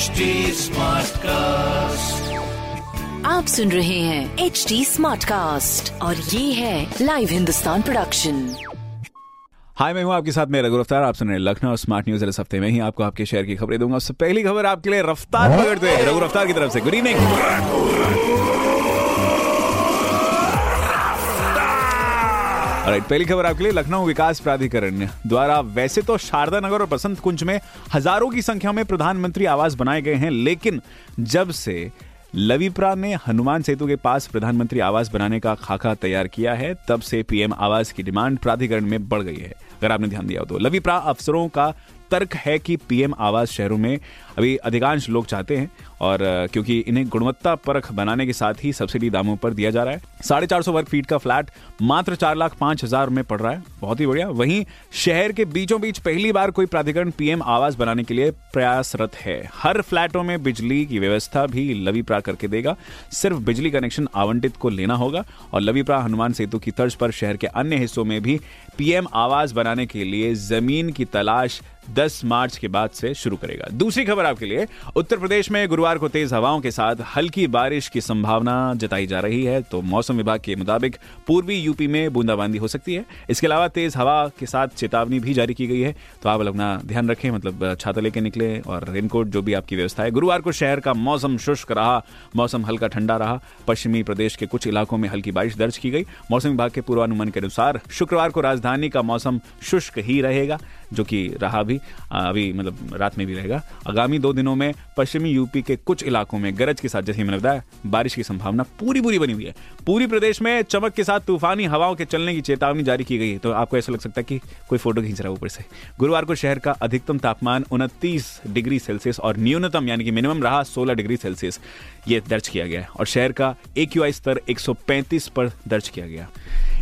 HD cast आप सुन रहे हैं एच डी स्मार्ट कास्ट और ये है लाइव हिंदुस्तान प्रोडक्शन हाय मैं हूँ आपके साथ में रघु रफ्तार आप सुन रहे हैं लखनऊ स्मार्ट न्यूज़ इस हफ़्ते में ही आपको आपके शहर की खबरें दूँगा। उससे पहली खबर आपके लिए रफ्तार पकड़ते हैं। रघु रफ्तार की तरफ़ से। गुड इवनिंग राइट पहली खबर आपके लिए, लखनऊ विकास प्राधिकरण। द्वारा वैसे तो शारदा नगर और बसंत कुंज में हज़ारों की संख्या में प्रधानमंत्री आवास बनाए गए हैं, लेकिन जब से लवीप्रा ने हनुमान सेतु के पास प्रधानमंत्री आवास बनाने का खाका तैयार किया है, तब से पीएम आवास की डिमांड प्राधिकरण में बढ़ गई है। अगर आपने ध्यान दिया हो तो। लवीप्रा अफसरों का तर्क है कि पीएम आवास शहरों में अभी अधिकांश लोग चाहते हैं और क्योंकि इन्हें गुणवत्ता परख बनाने के साथ ही सब्सिडी दामों पर दिया जा रहा है। साढ़े चार सौ वर्ग फीट का फ्लैट मात्र चार लाख पाँच हज़ार में पड़ रहा है। बहुत ही बढ़िया। वहीं शहर के बीचों बीच पहली बार कोई प्राधिकरण पीएम आवास बनाने के लिए प्रयासरत है। हर फ्लैटों में बिजली की व्यवस्था भी लवीप्रा करके देगा। सिर्फ़ बिजली कनेक्शन आवंटित को लेना होगा और लवीप्रा हनुमान सेतु की तर्ज पर शहर के अन्य हिस्सों में भी पीएम आवास बनाने के लिए ज़मीन की तलाश 10 मार्च के बाद से शुरू करेगा। दूसरी खबर आपके लिए। उत्तर प्रदेश में गुरुवार को तेज हवाओं के साथ हल्की बारिश की संभावना जताई जा रही है तो मौसम विभाग के मुताबिक पूर्वी यूपी में बूंदाबांदी हो सकती है। इसके अलावा तेज हवा के साथ चेतावनी भी जारी की गई है तो आप अपना ध्यान रखें मतलब छाता लेके निकले और रेनकोट जो भी आपकी व्यवस्था है। गुरुवार को शहर का मौसम शुष्क रहा, मौसम हल्का ठंडा रहा। पश्चिमी प्रदेश के कुछ इलाकों में हल्की बारिश दर्ज की गई। मौसम विभाग के पूर्वानुमान के अनुसार शुक्रवार को राजधानी का मौसम शुष्क ही रहेगा। जो कि रहा भी अभी मतलब रात में भी रहेगा। आगामी दो दिनों में पश्चिमी यूपी के कुछ इलाकों में गरज के साथ, जैसे मैंने बताया, बारिश की संभावना पूरी पूरी बनी हुई है। पूरी प्रदेश में चमक के साथ तूफानी हवाओं के चलने की चेतावनी जारी की गई है। तो आपको ऐसा लग सकता है कि कोई फ़ोटो खींच रहा है ऊपर से। गुरुवार को शहर का अधिकतम तापमान उनतीस डिग्री सेल्सियस और न्यूनतम यानी कि मिनिमम रहा 16 डिग्री सेल्सियस। ये दर्ज किया गया और शहर का ए स्तर 135 पर दर्ज किया गया।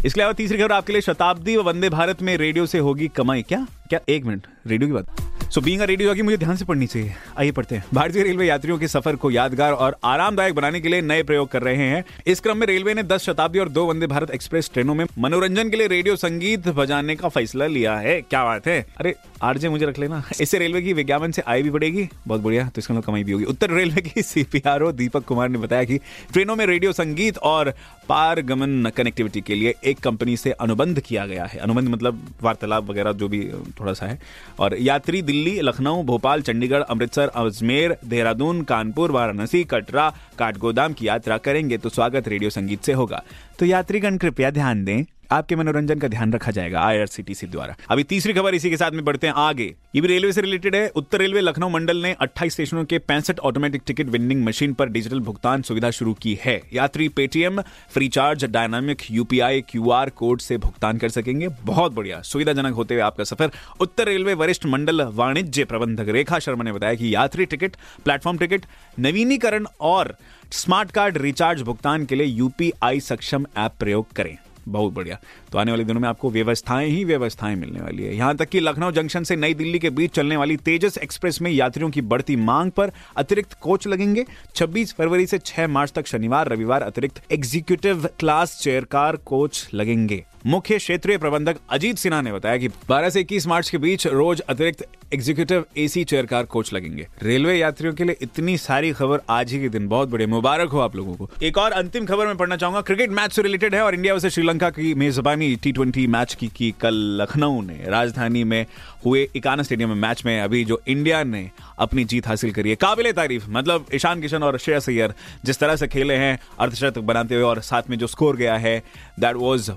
इसके अलावा तीसरी खबर आपके लिए शताब्दी व वंदे भारत में रेडियो से होगी कमाई। क्या? क्या? एक मिनट, रेडियो की बात। सो बीइंग अ रेडियो की मुझे ध्यान से पढ़नी चाहिए। आइए पढ़ते हैं। भारतीय रेलवे यात्रियों के सफ़र को यादगार और आरामदायक बनाने के लिए नए प्रयोग कर रहे हैं। इस क्रम में रेलवे ने 10 शताब्दी और दो वंदे भारत एक्सप्रेस ट्रेनों में मनोरंजन के लिए रेडियो संगीत बजाने का फैसला लिया है। क्या बात है? अरे, आरजे मुझे रख लेना। इससे रेलवे की विज्ञापन से आय भी बढ़ेगी। बहुत बढ़िया तो इसका मतलब कमाई भी होगी। उत्तर रेलवे की सीपीआरओ दीपक कुमार ने बताया कि ट्रेनों में रेडियो संगीत और पारगमन कनेक्टिविटी के लिए एक कंपनी से अनुबंध किया गया है। अनुबंध मतलब वार्तालाप वगैरह जो भी थोड़ा सा है। और यात्री दिल्ली लखनऊ, भोपाल, चंडीगढ़, अमृतसर, अजमेर, देहरादून, कानपुर, वाराणसी, कटरा, काठगोदाम की यात्रा करेंगे तो स्वागत रेडियो संगीत से होगा। तो यात्रीगण, कृपया ध्यान दें आपके मनोरंजन का ध्यान रखा जाएगा आईआरसीटीसी द्वारा। अभी तीसरी खबर इसी के साथ में बढ़ते हैं आगे। ये भी रेलवे से रिलेटेड है। उत्तर रेलवे लखनऊ मंडल ने 28 स्टेशनों के 65 ऑटोमेटिक टिकट वेंडिंग मशीन पर डिजिटल भुगतान सुविधा शुरू की है। यात्री Paytm Freecharge dynamic UPI QR code से भुगतान कर सकेंगे। बहुत बढ़िया। सुविधाजनक होते हुए आपका सफ़र। उत्तर रेलवे वरिष्ठ मंडल वाणिज्य प्रबंधक रेखा शर्मा ने बताया कि यात्री टिकट प्लेटफॉर्म टिकट नवीनीकरण और स्मार्ट कार्ड रिचार्ज भुगतान के लिए यूपीआई सक्षम ऐप प्रयोग करें। बहुत बढ़िया। तो आने वाले दिनों में आपको व्यवस्थाएँ ही व्यवस्थाएँ मिलने वाली है। यहाँ तक कि लखनऊ जंक्शन से नई दिल्ली के बीच चलने वाली तेजस एक्सप्रेस में यात्रियों की बढ़ती मांग पर अतिरिक्त कोच लगेंगे। 26 फरवरी से 6 मार्च तक शनिवार, रविवार अतिरिक्त एग्जीक्यूटिव क्लास चेयरकार कोच लगेंगे। मुख्य क्षेत्रीय प्रबंधक अजीत सिन्हा ने बताया कि 12 से 21 मार्च के बीच रोज अतिरिक्त executive AC chair car coach लगेंगे। रेलवे यात्रियों के लिए इतनी सारी खबर आज ही के दिन बहुत बड़े मुबारक हो आप लोगों को। एक और अंतिम खबर मैं पढ़ना चाहूँगा क्रिकेट मैच से रिलेटेड है और इंडिया वर्सेस श्रीलंका की मेजबानी टी मैच की, की कल लखनऊ ने। राजधानी में हुए इकाना स्टेडियम में मैच में अभी जो इंडिया ने अपनी जीत हासिल करी है। काबिल तारीफ़ मतलब ईशान किशन और श्रेयस अय्यर जिस तरह से खेले हैं अर्धशतक बनाते हुए और साथ में जो स्कोर गया है that was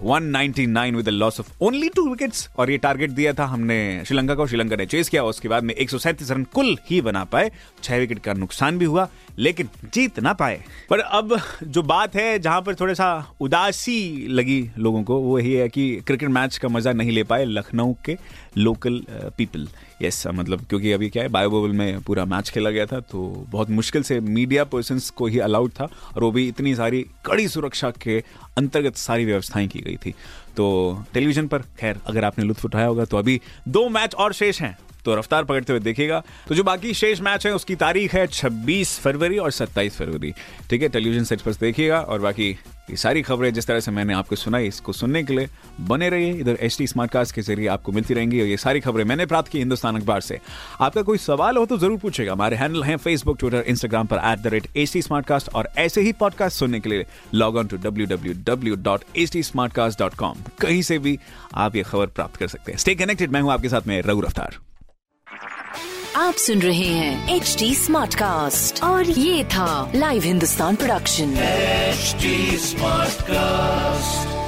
199 with loss of only two wickets और ये टारगेट दिया था हमने श्रीलंका को, श्रीलंका ने चेस किया, उसके बाद में एक रन कुल ही बना पाए। छह विकेट का नुकसान भी हुआ, लेकिन जीत ना पाए। पर अब जो बात है, जहाँ पर थोड़ा सा उदासी लगी लोगों को, वो यही है कि क्रिकेट मैच का मज़ा नहीं ले पाए लखनऊ के लोकल पीपल यस मतलब क्योंकि अभी क्या है बायोबल में पूरा मैच खेला गया था तो बहुत मुश्किल से मीडिया पर्सन को ही अलाउड था, और वो भी इतनी सारी कड़ी सुरक्षा के अंतर्गत सारी व्यवस्थाएँ की गई थी। तो टेलीविज़न पर, खैर, अगर आपने लुत्फ उठाया होगा तो अभी दो मैच और शेष हैं। तो रफ्तार पकड़ते हुए देखिएगा। तो जो बाकी शेष मैच है, उसकी तारीख है 26 फरवरी और 27 फरवरी। ठीक है, टेलीविज़न सेट पर देखिएगा और बाकी ये सारी खबरें जिस तरह से मैंने आपको सुनाई, इसको सुनने के लिए बने रहिए। इधर एच टी स्मार्टकास्ट के ज़रिए आपको मिलती रहेंगी और ये सारी खबरें मैंने प्राप्त की हिंदुस्तान अखबार से। आपका कोई सवाल हो तो ज़रूर पूछेगा। हमारे हैंडल हैं फेसबुक ट्विटर इंस्टाग्राम पर at the rate H T और ऐसे ही पॉडकास्ट सुनने के लिए log on to W W W dot H T dot com कहीं से भी आप ये खबर प्राप्त कर सकते हैं। स्टे कनेक्टेड मैं हूँ आपके साथ में रघु रफ्तार। आप सुन रहे हैं एच डी स्मार्ट कास्ट और ये था live Hindustan production smart Smartcast.